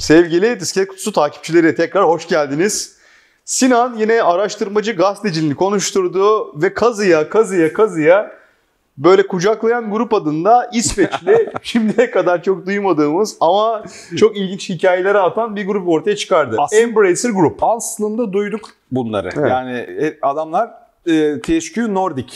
Sevgili Disket Kutusu takipçileri tekrar hoş geldiniz. Sinan yine araştırmacı gazeteciliğini konuşturdu ve kazıya kazıya kazıya böyle kucaklayan grup adında İsveçli şimdiye kadar çok duymadığımız ama çok ilginç hikayeleri atan bir grup ortaya çıkardı. Aslında- Embracer Group. Aslında duyduk bunları. Evet. Yani e, adamlar e, THQ Nordic.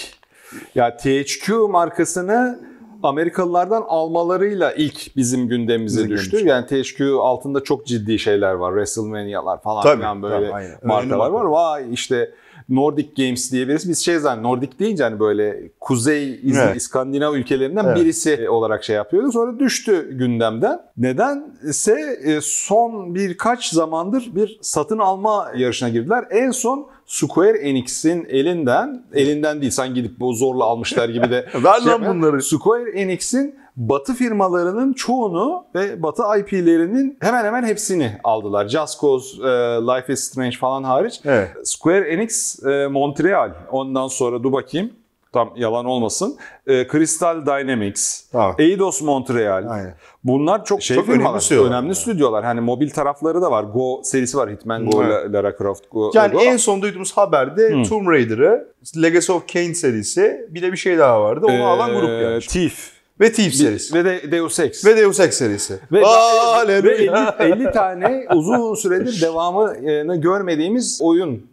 Ya THQ markasını Amerikalılardan almalarıyla ilk bizim gündemimize Bizim düştü. gündemimize. Yani THQ altında çok ciddi şeyler var. WrestleMania'lar falan Tabii, filan böyle tabii, aynen. Markalar var. Vay işte Nordic Games diye birisi. Biz şey zannediyoruz. Nordic deyince hani böyle Kuzey İz- Evet. İskandinav ülkelerinden Evet. birisi olarak şey yapıyordu. Sonra düştü gündemden. Nedense e, son birkaç zamandır bir satın alma yarışına girdiler. En son Square Enix'in elinden, elinden değil sen gidip bu zorla almışlar gibi de Ver lan yapma. bunları. Square Enix'in Batı firmalarının çoğunu ve Batı IP'lerinin hemen hemen hepsini aldılar. Just Cause, e, Life is Strange falan hariç. Evet. Square Enix e, Montreal. Ondan sonra dur bakayım. Tam yalan olmasın. E, Crystal Dynamics. Tamam. Eidos Montreal. Aynen. Bunlar çok şey Çok firmalar, önemli stüdyolar. Önemli stüdyolar. Hani mobil tarafları da var. Go serisi var. Hitman Go, Evet. Lara Croft Go. Yani Go. en son duyduğumuz haberde Hı. Tomb Raider'ı, Legacy of Kain serisi, bir de bir şey daha vardı. Onu alan grup Ee, yani. Thief. Ve Thief serisi. Ve de Deus Ex. Ve Deus Ex serisi. Ve, ve Halleluya. 50, 50 tane uzun süredir devamını görmediğimiz oyun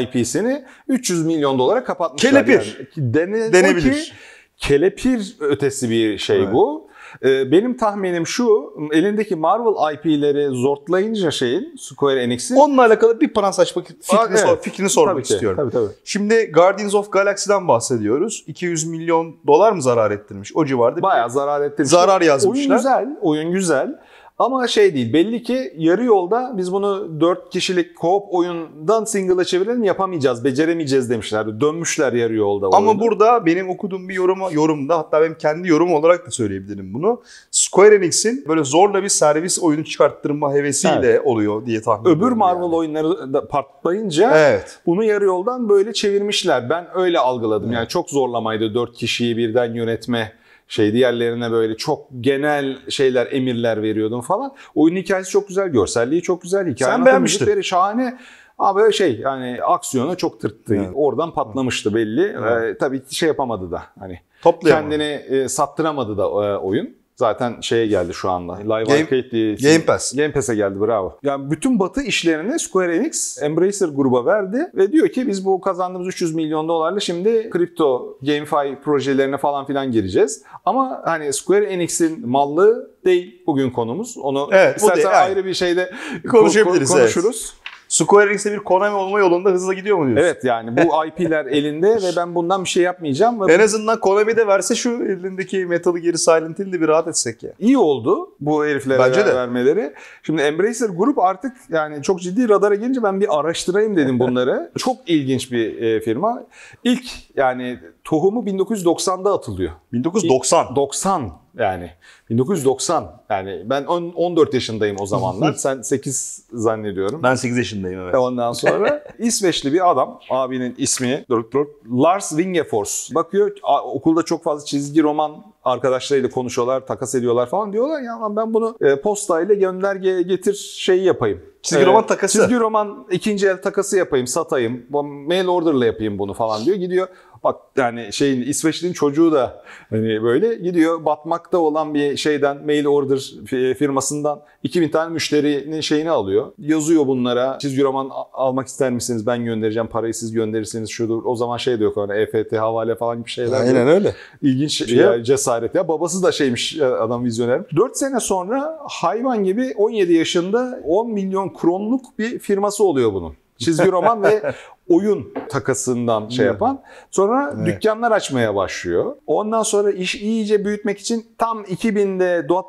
IP'sini 300 milyon dolara kapatmışlar. Kelepir. Yani. Dene, Denebilir. ki kelepir ötesi bir şey Evet. bu. E, Benim tahminim şu, elindeki Marvel IP'leri zortlayınca şeyin, Square Enix'in... Onunla alakalı bir parantez açmak, fikrini, Aa, evet. sor- fikrini sormak Tabii ki, istiyorum. Tabii tabii. Şimdi Guardians of Galaxy'den bahsediyoruz. 200 milyon dolar mı zarar ettirmiş? O civarda. Bayağı zarar ettirmiş. Zarar yazmışlar. Oyun güzel, oyun güzel. Ama şey değil, belli ki yarı yolda biz bunu 4 kişilik co-op oyundan single'a çevirelim yapamayacağız, beceremeyeceğiz demişlerdi. Dönmüşler yarı yolda. Ama oyunu. burada benim okuduğum bir yoruma, yorumda hatta benim kendi yorum olarak da söyleyebilirim bunu. Square Enix'in böyle zorla bir servis oyunu çıkarttırma hevesiyle oluyor diye tahmin ediyorum. Öbür Marvel yani. oyunları da patlayınca Evet. bunu yarı yoldan böyle çevirmişler. Ben öyle algıladım. Yani çok zorlamaydı 4 kişiyi birden yönetme şey diğerlerine böyle çok genel şeyler, emirler veriyordum falan. Oyun hikayesi çok güzel, görselliği çok güzel, hikaye Sen beğenmiştin. müzikleri şahane. Ama böyle şey yani aksiyona çok tırttı. Evet. Oradan patlamıştı belli. Evet. Ee, tabii şey yapamadı da hani Toplayamadım. kendini e, sattıramadı da e, oyun. Zaten şeye geldi şu anda. Live Game- Arcade diye. Game Pass. Game Pass'e geldi bravo. Yani bütün batı işlerini Square Enix Embracer gruba verdi ve diyor ki biz bu kazandığımız 300 milyon dolarla şimdi kripto, GameFi projelerine falan filan gireceğiz. Ama hani Square Enix'in mallığı değil bugün konumuz. Onu Evet, istersen değil, ayrı bir şeyde Konuşabiliriz, ko- konuşuruz. Square Enix'te bir Konami olma yolunda hızla gidiyor mu diyorsun? Evet yani bu IP'ler elinde ve ben bundan bir şey yapmayacağım. Ve En azından Konami de verse şu elindeki Metal Gear Silent Hill'de bir rahat etsek ya. iyi oldu bu heriflere Bence de. vermeleri. Şimdi Embracer Group artık yani çok ciddi radara gelince ben bir araştırayım dedim bunları. çok ilginç bir e, firma. İlk yani tohumu 1990'da atılıyor. 1990. 90 yani 1990 yani ben on- 14 yaşındayım o zamanlar. Sen 8 zannediyorum. Ben 8 yaşındayım evet. Ondan sonra İsveçli bir adam, abinin ismi dur, dur, Lars Wingefors. Bakıyor okulda çok fazla çizgi roman arkadaşlarıyla konuşuyorlar, takas ediyorlar falan diyorlar ya ben bunu e, postayla gönderge getir şeyi yapayım. Çizgi roman takası. Çizgi roman ikinci el takası yapayım, satayım. Mail order'la yapayım bunu falan diyor. Gidiyor bak yani şeyin İsveçli'nin çocuğu da hani böyle gidiyor batmakta olan bir şeyden mail order fi- firmasından 2000 tane müşterinin şeyini alıyor. Yazıyor bunlara çizgi roman almak ister misiniz ben göndereceğim parayı siz gönderirseniz şudur. O zaman şey de yok hani EFT havale falan gibi şeyler. Aynen öyle. İlginç Şey- ya, cesaret ya. Babası da şeymiş ya, adam vizyoner. 4 sene sonra hayvan gibi 17 yaşında 10 milyon kronluk bir firması oluyor bunun. Çizgi roman ve oyun takasından şey yapan. Sonra Evet. dükkanlar açmaya başlıyor. Ondan sonra iş iyice büyütmek için tam 2000'de dot,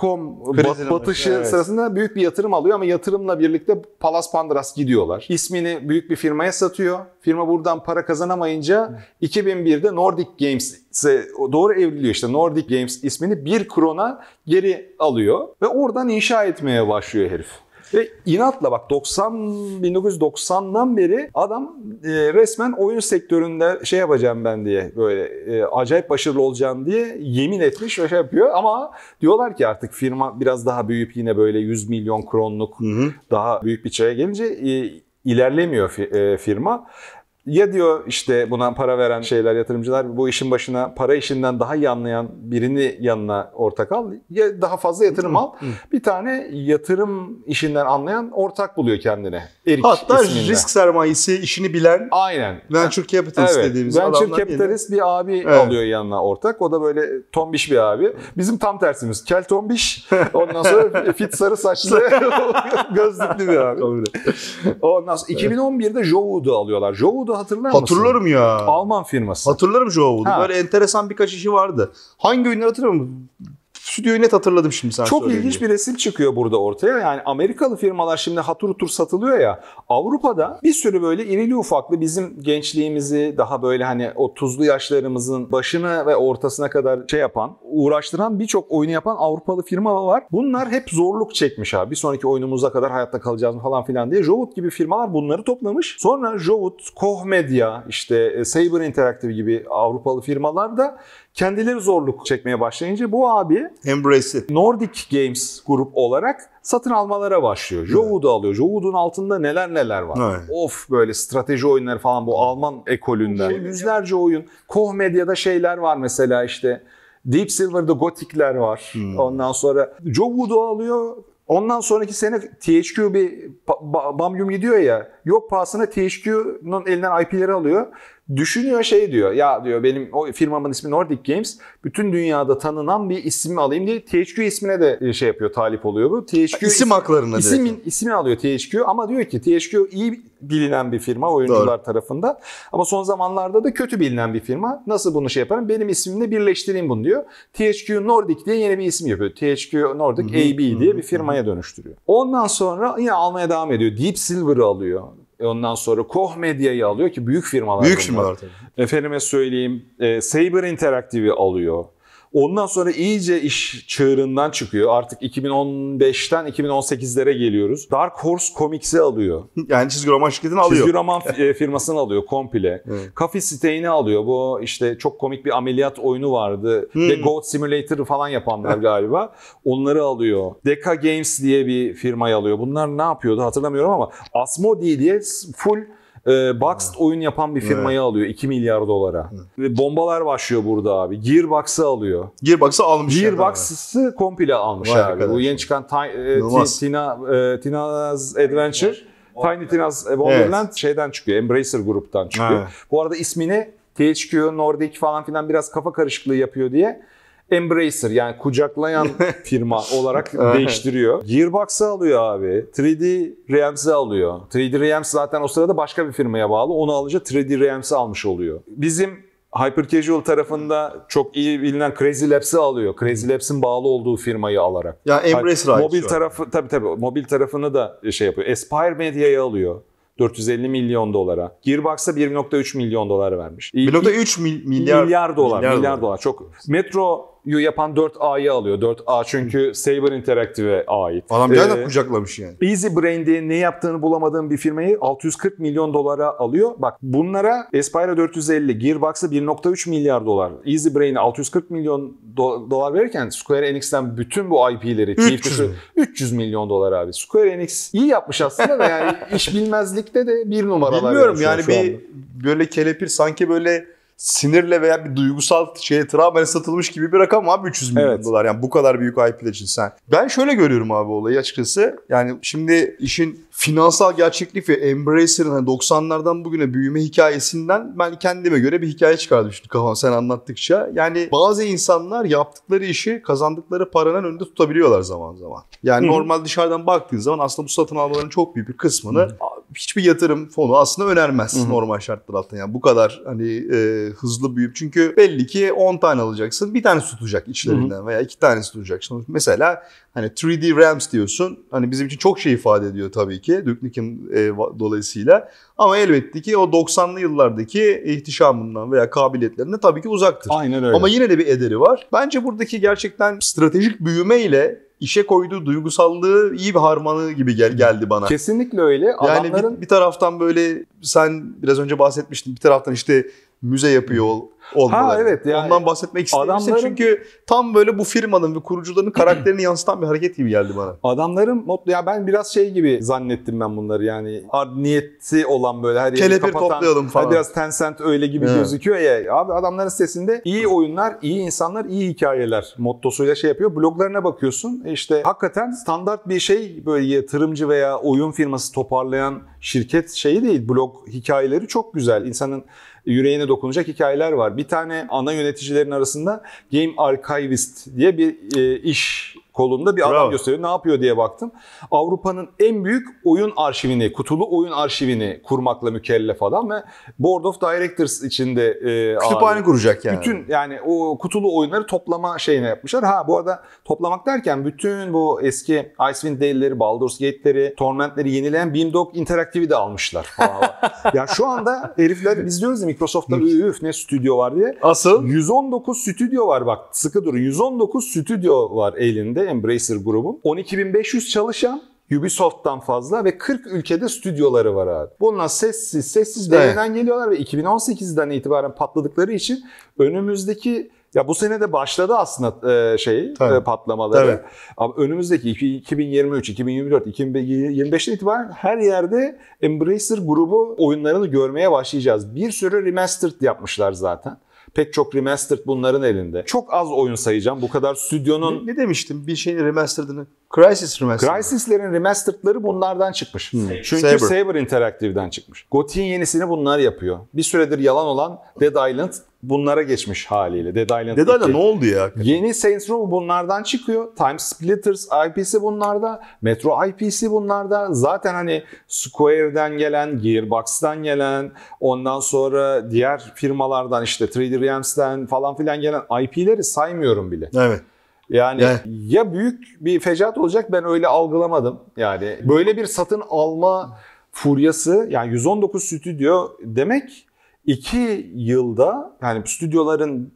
.com Krizine bat- batışı evet. sırasında büyük bir yatırım alıyor ama yatırımla birlikte Palas Pandras gidiyorlar. İsmini büyük bir firmaya satıyor. Firma buradan para kazanamayınca 2001'de Nordic Games'e doğru evriliyor işte. Nordic Games ismini bir krona geri alıyor ve oradan inşa etmeye başlıyor herif. Ve inatla bak 90 1990'dan beri adam e, resmen oyun sektöründe şey yapacağım ben diye böyle e, acayip başarılı olacağım diye yemin etmiş ve şey yapıyor ama diyorlar ki artık firma biraz daha büyüyüp yine böyle 100 milyon kronluk daha büyük bir çaya gelince e, ilerlemiyor e, firma. Ya diyor işte buna para veren şeyler yatırımcılar bu işin başına para işinden daha iyi anlayan birini yanına ortak al ya daha fazla yatırım al. Bir tane yatırım işinden anlayan ortak buluyor kendine. Erik Hatta isminde. risk sermayesi işini bilen Aynen. venture capitalist Evet. dediğimiz Venture adamlar yine- capitalist bir abi Evet. alıyor yanına ortak. O da böyle tombiş bir abi. Bizim tam tersimiz. Kel tombiş. Ondan sonra fit sarı saçlı gözlüklü bir abi. Ondan sonra 2011'de Jowood'u alıyorlar. Jowood'u hatırlar mısın? Hatırlarım ya. Alman firması. Hatırlarım Joe Ha. Böyle enteresan birkaç işi vardı. Hangi oyunları hatırlamıyorum. Stüdyoyu net hatırladım şimdi sen Çok ilginç bir resim çıkıyor burada ortaya. Yani Amerikalı firmalar şimdi hatır hutur satılıyor ya. Avrupa'da bir sürü böyle irili ufaklı bizim gençliğimizi daha böyle hani o tuzlu yaşlarımızın başına ve ortasına kadar şey yapan, uğraştıran birçok oyunu yapan Avrupalı firma var. Bunlar hep zorluk çekmiş abi. Bir sonraki oyunumuza kadar hayatta kalacağız mı falan filan diye. Jowut gibi firmalar bunları toplamış. Sonra Jowut, Koch Media, işte e, Saber Interactive gibi Avrupalı firmalar da kendileri zorluk çekmeye başlayınca bu abi Embrace it. Nordic Games grup olarak satın almalara başlıyor. Jowood'u alıyor. Jowood'un altında neler neler var. Evet. Of böyle strateji oyunları falan bu Alman ekolünden. Yüzlerce oyun. Koch Medya'da şeyler var mesela işte Deep Silver'da Gotik'ler var. Ondan sonra Jowood'u alıyor. Ondan sonraki sene THQ bir pa- ba- bamgüm gidiyor ya. Yok pahasına THQ'nun elinden IP'leri alıyor. Düşünüyor şey diyor. Ya diyor benim o firmamın ismi Nordic Games. Bütün dünyada tanınan bir ismi alayım diye THQ ismine de şey yapıyor, talip oluyor bu. THQ İsim haklarına direkt. İsimin, ismini alıyor THQ ama diyor ki THQ iyi bilinen bir firma oyuncular tarafından. Ama son zamanlarda da kötü bilinen bir firma. Nasıl bunu şey yaparım? Benim ismimle birleştireyim bunu diyor. THQ Nordic diye yeni bir isim yapıyor. THQ Nordic AB diye bir firmaya dönüştürüyor. Ondan sonra yine almaya devam ediyor. Deep Silver'ı alıyor. E Ondan sonra Koch Media'yı alıyor ki büyük firmalar. Büyük bunlar. firmalar tabii. Efendime söyleyeyim e, Saber Interactive'i alıyor. Ondan sonra iyice iş çığırından çıkıyor. Artık 2015'ten 2018'lere geliyoruz. Dark Horse Comics'i alıyor. Yani çizgi roman şirketini alıyor. Çizgi roman e, firmasını alıyor komple. Evet. Coffee Stain'i alıyor. Bu işte çok komik bir ameliyat oyunu vardı. Hmm. Ve Goat Simulator'ı falan yapanlar galiba. Onları alıyor. Deca Games diye bir firmayı alıyor. Bunlar ne yapıyordu hatırlamıyorum ama Asmodee diye full e, boxed oyun yapan bir firmayı alıyor 2 milyar dolara. Ve bombalar başlıyor burada abi. Gearbox'ı alıyor. Gearbox'ı almış. yani. Gearbox'ı komple almış Vay abi. Bu yeni çıkan e, Tina, e, Tina's Adventure, Tiny Tina's Wonderland şeyden çıkıyor. Embracer gruptan çıkıyor. Evet. Bu arada ismini THQ, Nordic falan filan biraz kafa karışıklığı yapıyor diye Embracer yani kucaklayan firma olarak değiştiriyor. Gearbox'ı alıyor abi. 3D Realms'i alıyor. 3D Realms zaten o sırada başka bir firmaya bağlı. Onu alınca 3D Realms'i almış oluyor. Bizim Hyper Casual tarafında çok iyi bilinen Crazy Labs'i alıyor. Crazy Labs'in bağlı olduğu firmayı alarak. Ya Embracer ait Mobil tarafı tabii tabii mobil tarafını da şey yapıyor. Aspire Media'yı alıyor. 450 milyon dolara. Gearbox'a 1.3 milyon dolar vermiş. 1.3 mil- milyar, milyar, dolar, milyar, milyar dolar. Çok. Metro'yu yapan 4A'yı alıyor. 4A çünkü Saber Interactive'e ait. Adam gerçekten Ee, kucaklamış yani. Easy Brain diye ne yaptığını bulamadığım bir firmayı 640 milyon dolara alıyor. Bak bunlara Aspire 450, Gearbox'a 1.3 milyar dolar. Easy Brain'e 640 milyon do- dolar verirken Square Enix'ten bütün bu IP'leri 300 TFT'si 300 milyon dolar abi. Square Enix iyi yapmış aslında da yani iş bilmezlikte de bir numaralar. Bilmiyorum yani bir anda. böyle kelepir sanki böyle sinirle veya bir duygusal şeye travmayla satılmış gibi bir rakam abi 300 milyon Evet. dolar. Yani bu kadar büyük IP'ler için sen. Ben şöyle görüyorum abi olayı açıkçası. Yani şimdi işin finansal gerçeklik ve Embracer'ın hani 90'lardan bugüne büyüme hikayesinden ben kendime göre bir hikaye çıkardım şimdi kafam sen anlattıkça. Yani bazı insanlar yaptıkları işi kazandıkları paranın önünde tutabiliyorlar zaman zaman. Yani Hı hı. normal dışarıdan baktığın zaman aslında bu satın almaların çok büyük bir kısmını hiçbir yatırım fonu aslında önermez Hı hı. normal şartlar altında. Yani bu kadar hani e, hızlı büyüyüp çünkü belli ki 10 tane alacaksın. Bir tanesi tutacak içlerinden veya iki tanesi tutacak. Mesela hani 3D Realms diyorsun. Hani bizim için çok şey ifade ediyor tabii ki Duke Nukem e, dolayısıyla. Ama elbette ki o 90'lı yıllardaki ihtişamından veya kabiliyetlerinden tabii ki uzaktır. Aynen öyle. Ama yine de bir ederi var. Bence buradaki gerçekten stratejik büyüme ile işe koyduğu duygusallığı iyi bir harmanı gibi gel geldi bana. Kesinlikle öyle. Yani Adamların bir, bir taraftan böyle sen biraz önce bahsetmiştin bir taraftan işte müze yapıyor ol, olmaları. Ha, evet, yani Ondan bahsetmek istedim. adamların- Çünkü tam böyle bu firmanın ve kurucuların karakterini yansıtan bir hareket gibi geldi bana. Adamların mutlu ya ben biraz şey gibi zannettim ben bunları yani art niyeti olan böyle her yeri Kelepir kapatan toplayalım falan. Biraz Tencent öyle gibi Evet. gözüküyor ya. Abi adamların sitesinde iyi oyunlar, iyi insanlar, iyi hikayeler mottosuyla şey yapıyor. Bloglarına bakıyorsun e işte hakikaten standart bir şey böyle yatırımcı veya oyun firması toparlayan şirket şeyi değil. Blog hikayeleri çok güzel. İnsanın yüreğine dokunacak hikayeler var. Bir tane ana yöneticilerin arasında Game Archivist diye bir e, iş kolunda bir adam gösteriyor. Ne yapıyor diye baktım. Avrupa'nın en büyük oyun arşivini, kutulu oyun arşivini kurmakla mükellef adam ve Board of Directors içinde e, Kütüphane ağırlıyor. kuracak yani. Bütün yani o kutulu oyunları toplama şeyine yapmışlar. Ha bu arada toplamak derken bütün bu eski Icewind Dale'leri, Baldur's Gate'leri, Torment'leri yenileyen Beamdog Interactive'i de almışlar falan. ya şu anda herifler biz diyoruz ya Microsoft'ta üf ne stüdyo var diye. Asıl 119 stüdyo var bak sıkı durun. 119 stüdyo var elinde Embracer grubun. 12.500 çalışan Ubisoft'tan fazla ve 40 ülkede stüdyoları var abi. Bunlar sessiz sessiz Evet. geliyorlar ve 2018'den itibaren patladıkları için önümüzdeki ya bu sene de başladı aslında e, şey Tabii. e, patlamaları. Evet. Ama önümüzdeki iki- 2023, 2024, 2025'ten itibaren her yerde Embracer grubu oyunlarını görmeye başlayacağız. Bir sürü remastered yapmışlar zaten. Pek çok remastered bunların elinde. Çok az oyun sayacağım. Bu kadar stüdyonun ne, ne demiştim bir şeyin remastered'ını? Crisis remastered. Crysis'lerin remastered'ları bunlardan çıkmış. Çünkü Saber. Saber. Interactive'den çıkmış. Gothic yenisini bunlar yapıyor. Bir süredir yalan olan Dead Island bunlara geçmiş haliyle. Dead Island Dead Island 2. ne oldu ya? Yeni Saints Row bunlardan çıkıyor. Time Splitters IP'si bunlarda. Metro IP'si bunlarda. Zaten hani Square'den gelen, Gearbox'tan gelen, ondan sonra diğer firmalardan işte 3D Realms'ten falan filan gelen IP'leri saymıyorum bile. Evet. Yani Yani- ya büyük bir fecaat olacak ben öyle algılamadım. Yani böyle bir satın alma furyası yani 119 stüdyo demek 2 yılda yani stüdyoların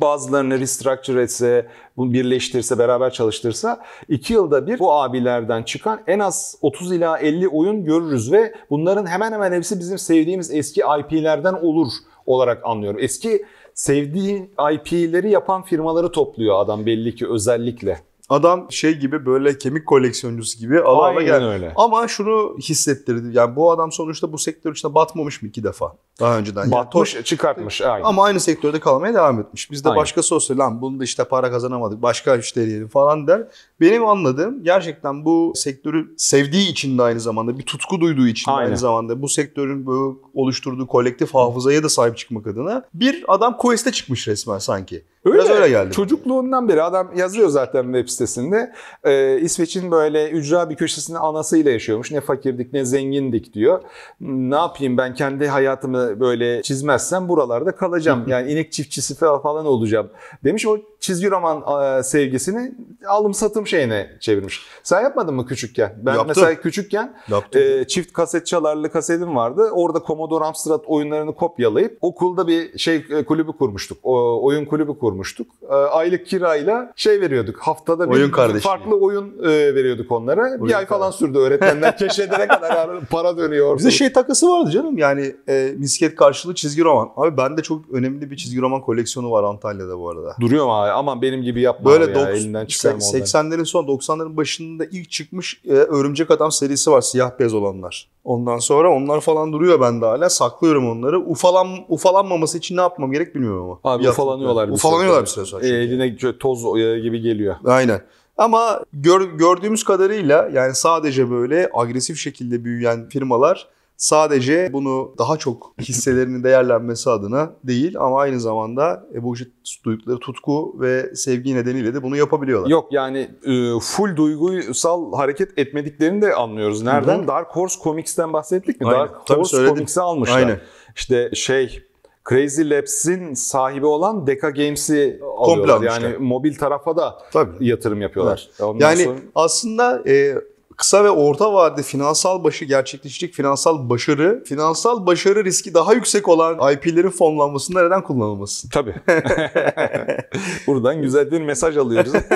bazılarını restructure etse, bunu birleştirse, beraber çalıştırsa 2 yılda bir bu abilerden çıkan en az 30 ila 50 oyun görürüz ve bunların hemen hemen hepsi bizim sevdiğimiz eski IP'lerden olur olarak anlıyorum. Eski sevdiği IP'leri yapan firmaları topluyor adam belli ki özellikle. Adam şey gibi böyle kemik koleksiyoncusu gibi ala ala gel. öyle. Ama şunu hissettirdi. Yani bu adam sonuçta bu sektör içinde batmamış mı iki defa? Daha önceden. Yani Batmış, çıkartmış. Aynen. Ama aynı sektörde kalmaya devam etmiş. Biz de Aynen. başkası olsa lan bunu da işte para kazanamadık başka iş deneyelim falan der. Benim anladığım gerçekten bu sektörü sevdiği için de aynı zamanda bir tutku duyduğu için de Aynen. aynı zamanda bu sektörün bu oluşturduğu kolektif hafızaya da sahip çıkmak adına bir adam quest'e çıkmış resmen sanki. Biraz öyle geldi. Çocukluğundan beri adam yazıyor zaten web sitesinde. Ee, İsveç'in böyle ücra bir köşesinde anasıyla yaşıyormuş. Ne fakirdik ne zengindik diyor. Ne yapayım ben kendi hayatımı böyle çizmezsem buralarda kalacağım. Yani inek çiftçisi fa- falan olacağım demiş. O çizgi roman e, sevgisini alım satım şeyine çevirmiş. Sen yapmadın mı küçükken? Ben Yaptım. mesela küçükken Yaptım. e, çift kaset çalarlı kasetim vardı. Orada Commodore Amstrad oyunlarını kopyalayıp okulda bir şey e, kulübü kurmuştuk. O, oyun kulübü kurmuştuk. E, aylık kirayla şey veriyorduk. Haftada bir Oyun farklı oyun e, veriyorduk onlara. Oyun bir ay falan sürdü öğretmenler keşfedene kadar para dönüyor. Bize şey takısı vardı canım yani e, misket karşılığı çizgi roman. Abi bende çok önemli bir çizgi roman koleksiyonu var Antalya'da bu arada. Duruyor mu abi? Aman benim gibi yapma Böyle ya. Elinden onları. 80'lerin son 90'ların başında ilk çıkmış e, Örümcek Adam serisi var siyah beyaz olanlar. Ondan sonra onlar falan duruyor bende hala. Saklıyorum onları. Ufalan, ufalanmaması için ne yapmam gerek bilmiyorum ama. Abi Bir ufalanıyorlar. bir Ufalanıyorlar bir süre sonra. E, eline toz gibi geliyor. Aynen. Ama gör, gördüğümüz kadarıyla yani sadece böyle agresif şekilde büyüyen firmalar sadece bunu daha çok hisselerinin değerlenmesi adına değil ama aynı zamanda e, bu işe duydukları tutku ve sevgi nedeniyle de bunu yapabiliyorlar. Yok yani e, full duygusal hareket etmediklerini de anlıyoruz. Nereden? Hı. Dark Horse Comics'ten bahsettik mi? Aynen. Dark Tabii Horse söyledin. Comics'i almışlar. Aynen. İşte şey Crazy Labs'in sahibi olan Deka Games'i Komple alıyorlar. almışlar. Yani mobil tarafa da Tabii. yatırım yapıyorlar. Ondan Yani sonra- aslında e, kısa ve orta vadede finansal başı gerçekleşecek finansal başarı, finansal başarı riski daha yüksek olan IP'lerin fonlanmasında neden kullanılmasın? Tabii. Buradan güzel bir mesaj alıyoruz.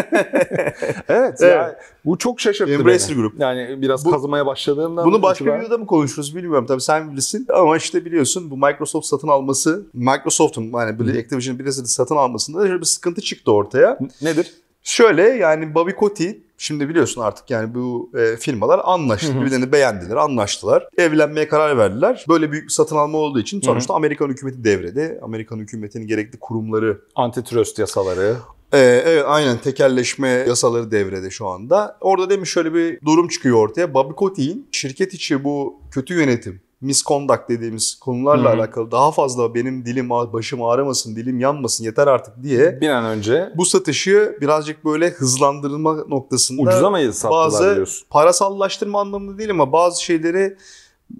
evet, Evet. Ya, bu çok şaşırttı Embracer beni. Group. Yani biraz Bu- kazımaya başladığımdan Bunu başka bir videoda mı konuşuruz bilmiyorum tabii sen bilirsin. Ama işte biliyorsun bu Microsoft satın alması, Microsoft'un yani böyle Activision Blizzard'ı satın almasında şöyle bir sıkıntı çıktı ortaya. Nedir? Şöyle yani Bobby Kotick şimdi biliyorsun artık yani bu e, firmalar anlaştı. Birbirlerini beğendiler, anlaştılar. Evlenmeye karar verdiler. Böyle büyük bir satın alma olduğu için sonuçta Amerikan hükümeti devrede. Amerikan hükümetinin gerekli kurumları Antitrust yasaları. ee, evet aynen tekelleşme yasaları devrede şu anda. Orada demiş şöyle bir durum çıkıyor ortaya. Bobby Kotick'in şirket içi bu kötü yönetim, misconduct dediğimiz konularla Hı hı. alakalı daha fazla benim dilim başım ağrımasın, dilim yanmasın yeter artık diye Bir an önce bu satışı birazcık böyle hızlandırma noktasında ucuza mı bazı diyorsun? parasallaştırma anlamında değil ama bazı şeyleri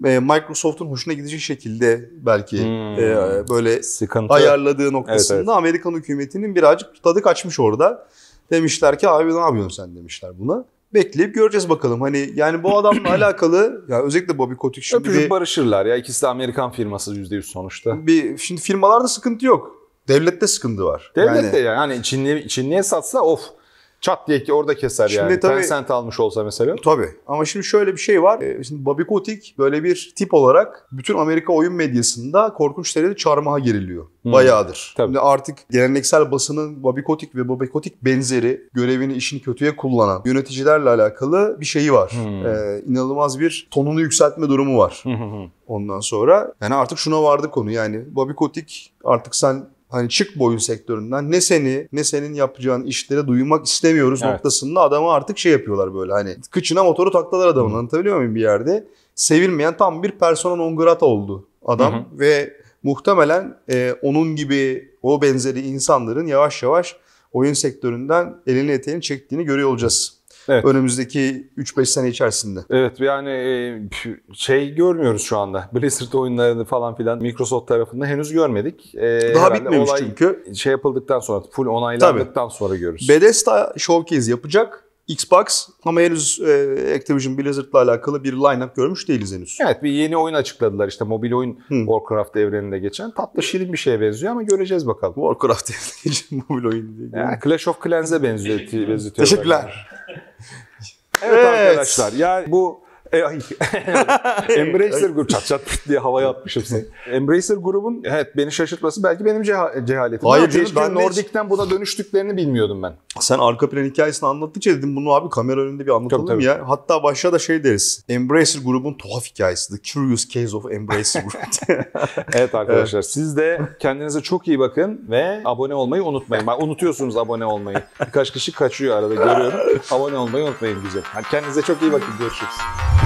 e, Microsoft'un hoşuna gidecek şekilde belki Hmm. e, böyle Sıkıntı. ayarladığı noktasında Evet, Amerikan hükümetinin birazcık tadı kaçmış orada. Demişler ki abi ne yapıyorsun sen demişler buna. Bekleyip göreceğiz bakalım. Hani yani bu adamla alakalı ya özellikle Bobby Kotick şimdi Öpücük bir, barışırlar ya. İkisi de Amerikan firması %100 sonuçta. bir şimdi firmalarda sıkıntı yok. Devlette sıkıntı var. Devlet Yani- yani hani Çinli, Çinli'ye satsa of çat diye ki orada keser Şimdi yani. tabii- Tencent almış olsa mesela. Tabii. Ama şimdi şöyle bir şey var. Ee, Şimdi Bobby Kotick böyle bir tip olarak bütün Amerika oyun medyasında korkunç derecede çarmıha giriliyor. Hmm. Bayağıdır. Tabii. Şimdi artık geleneksel basının Bobby Kotick ve Bobby Kotick benzeri görevini işini kötüye kullanan yöneticilerle alakalı bir şeyi var. Hmm. Ee, inanılmaz bir tonunu yükseltme durumu var. Ondan sonra yani artık şuna vardı konu yani Bobby Kotick artık sen hani çık bu oyun sektöründen ne seni ne senin yapacağın işlere duymak istemiyoruz Evet. noktasında adamı artık şey yapıyorlar böyle hani kıçına motoru taktılar adamın Hı. anlatabiliyor muyum bir yerde sevilmeyen tam bir persona non grata oldu adam Hı ve muhtemelen e, onun gibi o benzeri insanların yavaş yavaş oyun sektöründen elini eteğini çektiğini görüyor olacağız. Evet. Önümüzdeki 3-5 sene içerisinde. Evet yani e, şey görmüyoruz şu anda. Blizzard oyunlarını falan filan Microsoft tarafında henüz görmedik. E, Daha bitmemiş çünkü. Şey yapıldıktan sonra, full onaylandıktan sonra görürüz. Bethesda Showcase yapacak. Xbox ama henüz e, Activision Blizzard'la alakalı bir line-up görmüş değiliz henüz. Evet bir yeni oyun açıkladılar işte mobil oyun Hı. Warcraft evreninde geçen. Tatlı şirin bir şeye benziyor ama göreceğiz bakalım. Warcraft için mobil oyun diye. Yani Clash of Clans'e benziyor. benzetiyor. Teşekkürler. Evet, Evet. arkadaşlar yani bu e, ay, Embracer Group çat çat diye havaya atmışım seni. Embracer grubun evet beni şaşırtması belki benim ceha- cehaletim. Hayır canım, ben Nordic'ten buna dönüştüklerini bilmiyordum ben. Sen arka plan hikayesini anlattıkça dedim bunu abi kamera önünde bir anlatalım Tabii, tabii. ya. Hatta başta da şey deriz. Embracer grubun tuhaf hikayesi. The Curious Case of Embracer Group. Evet arkadaşlar siz de kendinize çok iyi bakın ve abone olmayı unutmayın. Bak unutuyorsunuz abone olmayı. Birkaç kişi kaçıyor arada görüyorum. Abone olmayı unutmayın güzel. Kendinize çok iyi bakın. Görüşürüz.